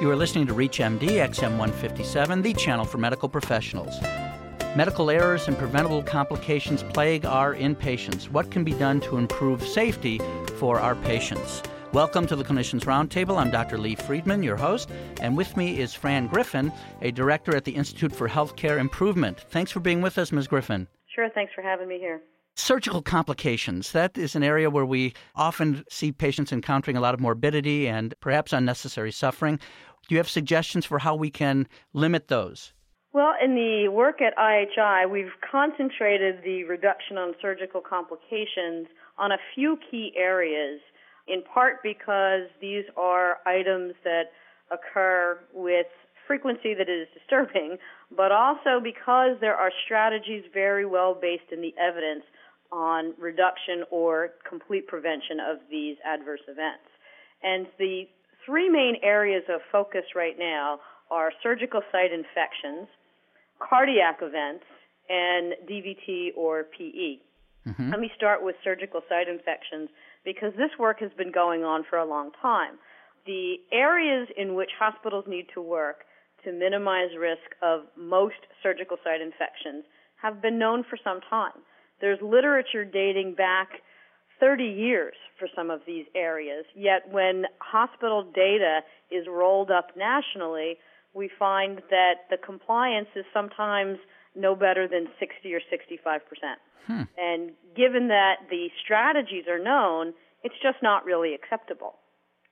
You are listening to ReachMD XM157, the channel for medical professionals. Medical errors and preventable complications plague our inpatients. What can be done to improve safety for our patients? Welcome to the Clinicians Roundtable. I'm Dr. Lee Friedman, your host, and with me is Fran Griffin, a director at the Institute for Healthcare Improvement. Thanks for being with us, Ms. Griffin. Sure, thanks for having me here. Surgical complications. That is an area where we often see patients encountering a lot of morbidity and perhaps unnecessary suffering. Do you have suggestions for how we can limit those? Well, in the work at IHI, we've concentrated the reduction on surgical complications on a few key areas, in part because these are items that occur with frequency that is disturbing, but also because there are strategies very well based in the evidence on reduction or complete prevention of these adverse events. And the three main areas of focus right now are surgical site infections, cardiac events, and DVT or PE. Mm-hmm. Let me start with surgical site infections because this work has been going on for a long time. The areas in which hospitals need to work to minimize risk of most surgical site infections have been known for some time. There's literature dating back 30 years for some of these areas, yet when hospital data is rolled up nationally, we find that the compliance is sometimes no better than 60 or 65 percent. Hmm. And given that the strategies are known, it's just not really acceptable.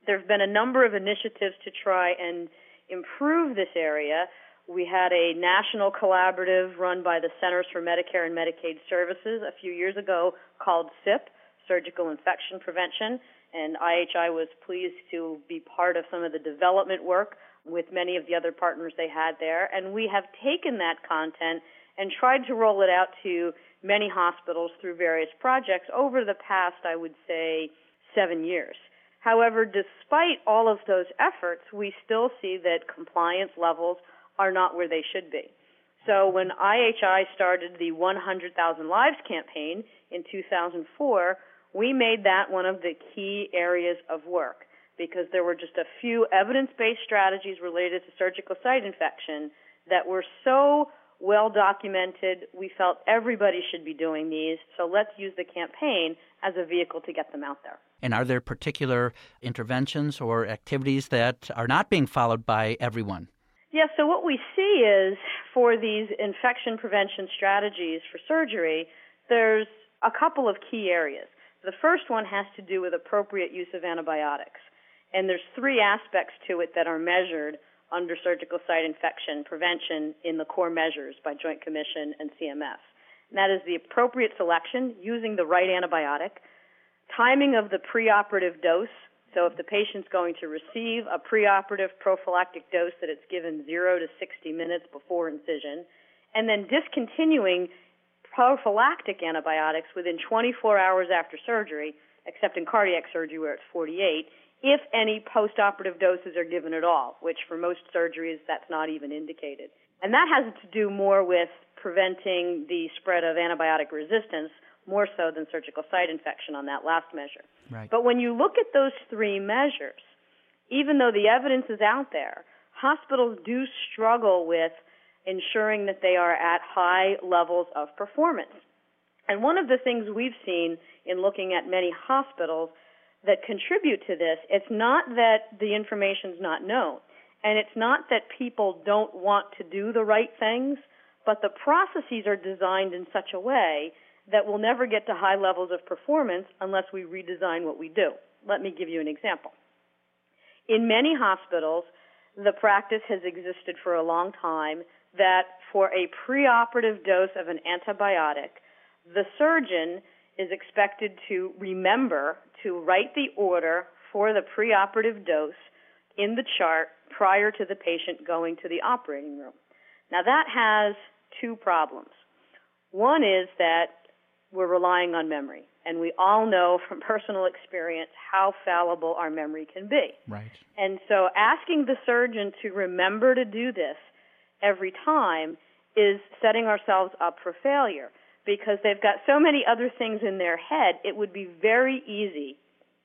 There have been a number of initiatives to try and improve this area. We had a national collaborative run by the Centers for Medicare and Medicaid Services a few years ago called SIP, Surgical Infection Prevention, and IHI was pleased to be part of some of the development work with many of the other partners they had there. And we have taken that content and tried to roll it out to many hospitals through various projects over the past, I would say, seven years. However, despite all of those efforts, we still see that compliance levels are not where they should be. So when IHI started the 100,000 Lives campaign in 2004, we made that one of the key areas of work because there were just a few evidence-based strategies related to surgical site infection that were so well documented. We felt everybody should be doing these, so let's use the campaign as a vehicle to get them out there. And are there particular interventions or activities that are not being followed by everyone? Yes, so what we see is for these infection prevention strategies for surgery, there's a couple of key areas. The first one has to do with appropriate use of antibiotics. And there's three aspects to it that are measured under surgical site infection prevention in the core measures by Joint Commission and CMS. And that is the appropriate selection using the right antibiotic, timing of the preoperative dose so if the patient's going to receive a preoperative prophylactic dose that it's given 0 to 60 minutes before incision, and then discontinuing prophylactic antibiotics within 24 hours after surgery, except in cardiac surgery where it's 48, if any postoperative doses are given at all, which for most surgeries that's not even indicated. And that has to do more with preventing the spread of antibiotic resistance more so than surgical site infection on that last measure. Right. But when you look at those three measures, even though the evidence is out there, hospitals do struggle with ensuring that they are at high levels of performance. And one of the things we've seen in looking at many hospitals that contribute to this, it's not that the information's not known, and it's not that people don't want to do the right things, but the processes are designed in such a way that we'll never get to high levels of performance unless we redesign what we do. Let me give you an example. In many hospitals, the practice has existed for a long time that for a preoperative dose of an antibiotic, the surgeon is expected to remember to write the order for the preoperative dose in the chart prior to the patient going to the operating room. Now that has two problems. One is that we're relying on memory. And we all know from personal experience how fallible our memory can be. Right. And so asking the surgeon to remember to do this every time is setting ourselves up for failure because they've got so many other things in their head, it would be very easy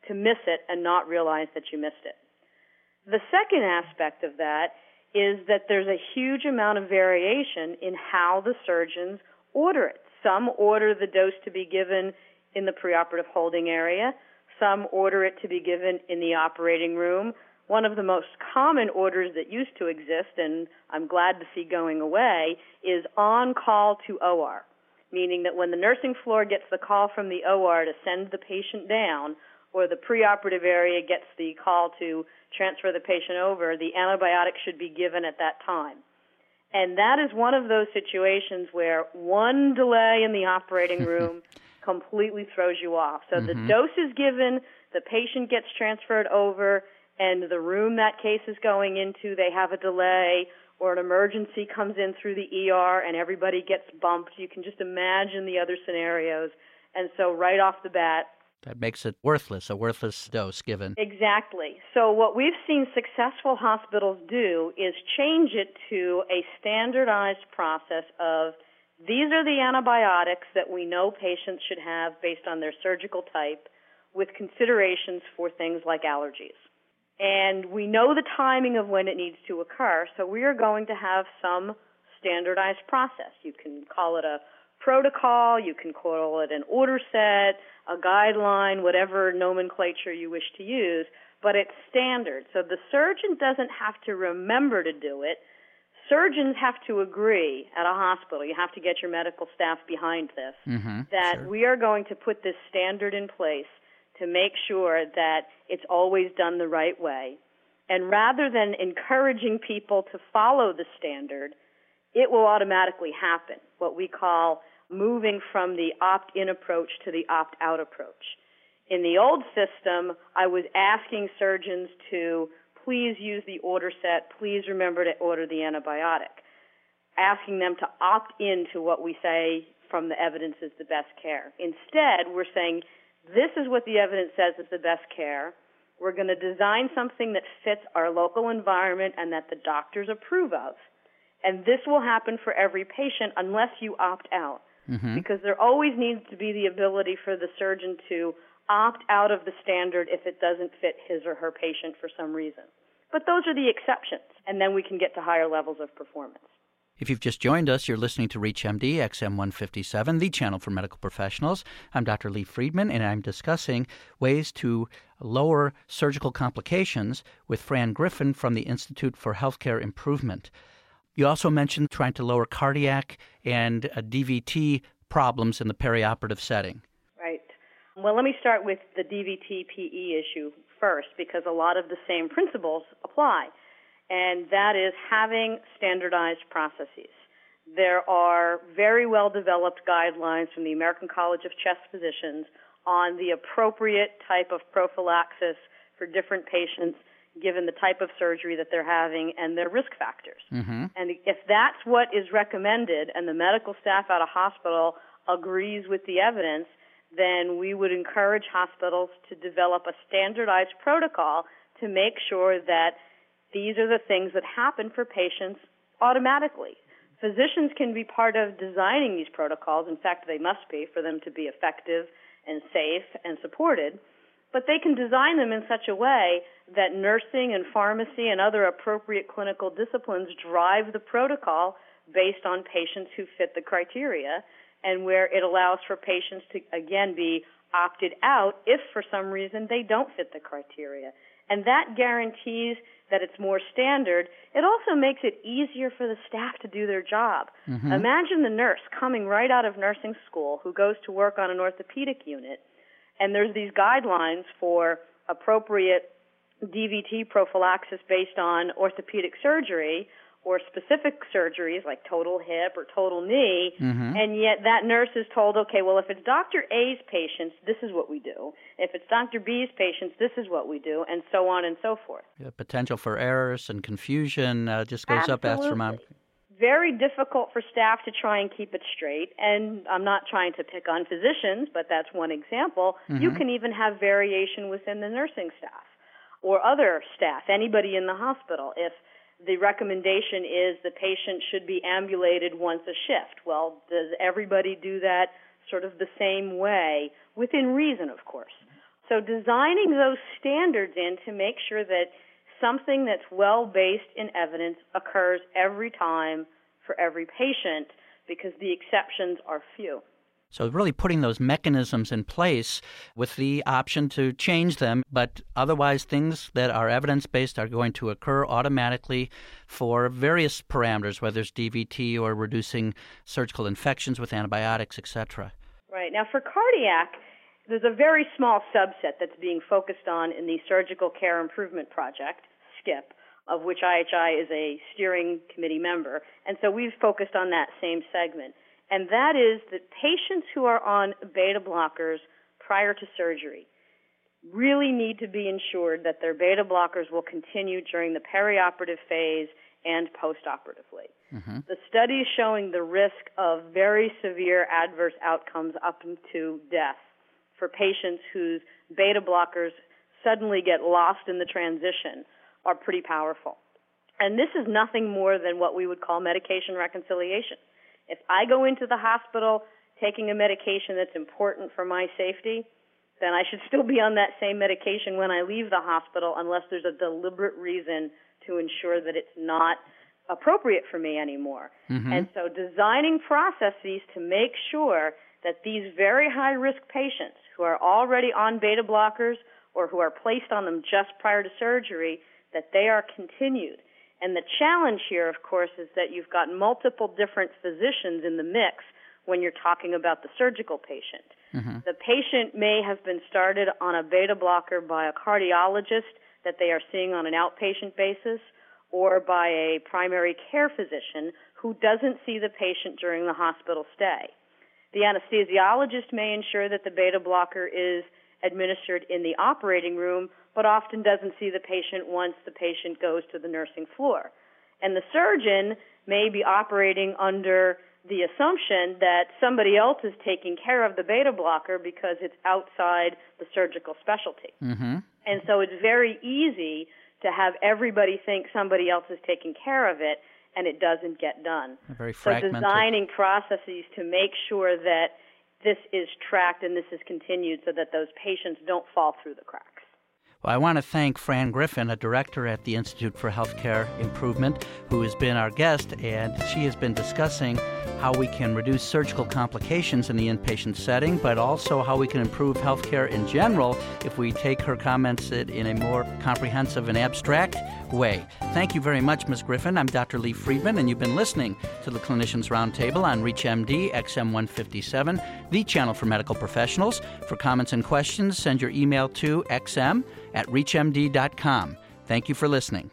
to miss it and not realize that you missed it. The second aspect of that is that there's a huge amount of variation in how the surgeons order it. Some order the dose to be given in the preoperative holding area. Some order it to be given in the operating room. One of the most common orders that used to exist, and I'm glad to see going away, is on call to OR, meaning that when the nursing floor gets the call from the OR to send the patient down, or the preoperative area gets the call to transfer the patient over, the antibiotic should be given at that time. And that is one of those situations where one delay in the operating room completely throws you off. So mm-hmm. the dose is given, the patient gets transferred over, and the room that case is going into, they have a delay, or an emergency comes in through the ER and everybody gets bumped. You can just imagine the other scenarios. And so right off the bat, that makes it worthless, a worthless dose given. Exactly. So, what we've seen successful hospitals do is change it to a standardized process of these are the antibiotics that we know patients should have based on their surgical type with considerations for things like allergies. And we know the timing of when it needs to occur, so we are going to have some standardized process. You can call it a protocol, you can call it an order set, a guideline, whatever nomenclature you wish to use, but it's standard. So the surgeon doesn't have to remember to do it. Surgeons have to agree at a hospital. You have to get your medical staff behind this mm-hmm, that sure. we are going to put this standard in place to make sure that it's always done the right way. And rather than encouraging people to follow the standard, it will automatically happen. What we call moving from the opt in approach to the opt out approach. In the old system, I was asking surgeons to please use the order set, please remember to order the antibiotic, asking them to opt into what we say from the evidence is the best care. Instead, we're saying this is what the evidence says is the best care. We're going to design something that fits our local environment and that the doctors approve of. And this will happen for every patient unless you opt out mm-hmm. because there always needs to be the ability for the surgeon to opt out of the standard if it doesn't fit his or her patient for some reason. But those are the exceptions, and then we can get to higher levels of performance. If you've just joined us, you're listening to ReachMD XM 157, the channel for medical professionals. I'm Dr. Lee Friedman, and I'm discussing ways to lower surgical complications with Fran Griffin from the Institute for Healthcare Improvement. You also mentioned trying to lower cardiac and uh, DVT problems in the perioperative setting. Right. Well, let me start with the DVT PE issue first because a lot of the same principles apply, and that is having standardized processes. There are very well developed guidelines from the American College of Chest Physicians on the appropriate type of prophylaxis for different patients given the type of surgery that they're having and their risk factors. Mm-hmm. And if that's what is recommended and the medical staff at a hospital agrees with the evidence, then we would encourage hospitals to develop a standardized protocol to make sure that these are the things that happen for patients automatically. Physicians can be part of designing these protocols. In fact, they must be for them to be effective and safe and supported but they can design them in such a way that nursing and pharmacy and other appropriate clinical disciplines drive the protocol based on patients who fit the criteria and where it allows for patients to again be opted out if for some reason they don't fit the criteria. And that guarantees that it's more standard. It also makes it easier for the staff to do their job. Mm-hmm. Imagine the nurse coming right out of nursing school who goes to work on an orthopedic unit and there's these guidelines for appropriate DVT prophylaxis based on orthopedic surgery or specific surgeries like total hip or total knee, mm-hmm. and yet that nurse is told, okay, well, if it's Dr. A's patients, this is what we do. If it's Dr. B's patients, this is what we do, and so on and so forth. The potential for errors and confusion uh, just goes Absolutely. up astronomically very difficult for staff to try and keep it straight. And I'm not trying to pick on physicians, but that's one example. Mm-hmm. You can even have variation within the nursing staff or other staff, anybody in the hospital. If the recommendation is the patient should be ambulated once a shift, well, does everybody do that sort of the same way within reason, of course? So designing those standards in to make sure that something that's well based in evidence occurs every time for every patient because the exceptions are few. So, really putting those mechanisms in place with the option to change them, but otherwise, things that are evidence based are going to occur automatically for various parameters, whether it's DVT or reducing surgical infections with antibiotics, etc. Right. Now, for cardiac, there's a very small subset that's being focused on in the Surgical Care Improvement Project, SCIP, of which IHI is a steering committee member. And so we've focused on that same segment and that is that patients who are on beta blockers prior to surgery really need to be ensured that their beta blockers will continue during the perioperative phase and postoperatively. Mm-hmm. The studies showing the risk of very severe adverse outcomes up to death for patients whose beta blockers suddenly get lost in the transition are pretty powerful. And this is nothing more than what we would call medication reconciliation. If I go into the hospital taking a medication that's important for my safety, then I should still be on that same medication when I leave the hospital unless there's a deliberate reason to ensure that it's not appropriate for me anymore. Mm-hmm. And so designing processes to make sure that these very high risk patients who are already on beta blockers or who are placed on them just prior to surgery, that they are continued and the challenge here, of course, is that you've got multiple different physicians in the mix when you're talking about the surgical patient. Mm-hmm. The patient may have been started on a beta blocker by a cardiologist that they are seeing on an outpatient basis or by a primary care physician who doesn't see the patient during the hospital stay. The anesthesiologist may ensure that the beta blocker is administered in the operating room, but often doesn't see the patient once the patient goes to the nursing floor. And the surgeon may be operating under the assumption that somebody else is taking care of the beta blocker because it's outside the surgical specialty. Mm-hmm. And so it's very easy to have everybody think somebody else is taking care of it and it doesn't get done. Very fragmented. So designing processes to make sure that this is tracked and this is continued so that those patients don't fall through the cracks. I want to thank Fran Griffin, a director at the Institute for Healthcare Improvement, who has been our guest, and she has been discussing how we can reduce surgical complications in the inpatient setting, but also how we can improve healthcare in general if we take her comments in a more comprehensive and abstract way. Thank you very much, Ms. Griffin. I'm Dr. Lee Friedman, and you've been listening to the Clinicians Roundtable on ReachMD XM157, the channel for medical professionals. For comments and questions, send your email to xm at reachmd.com. Thank you for listening.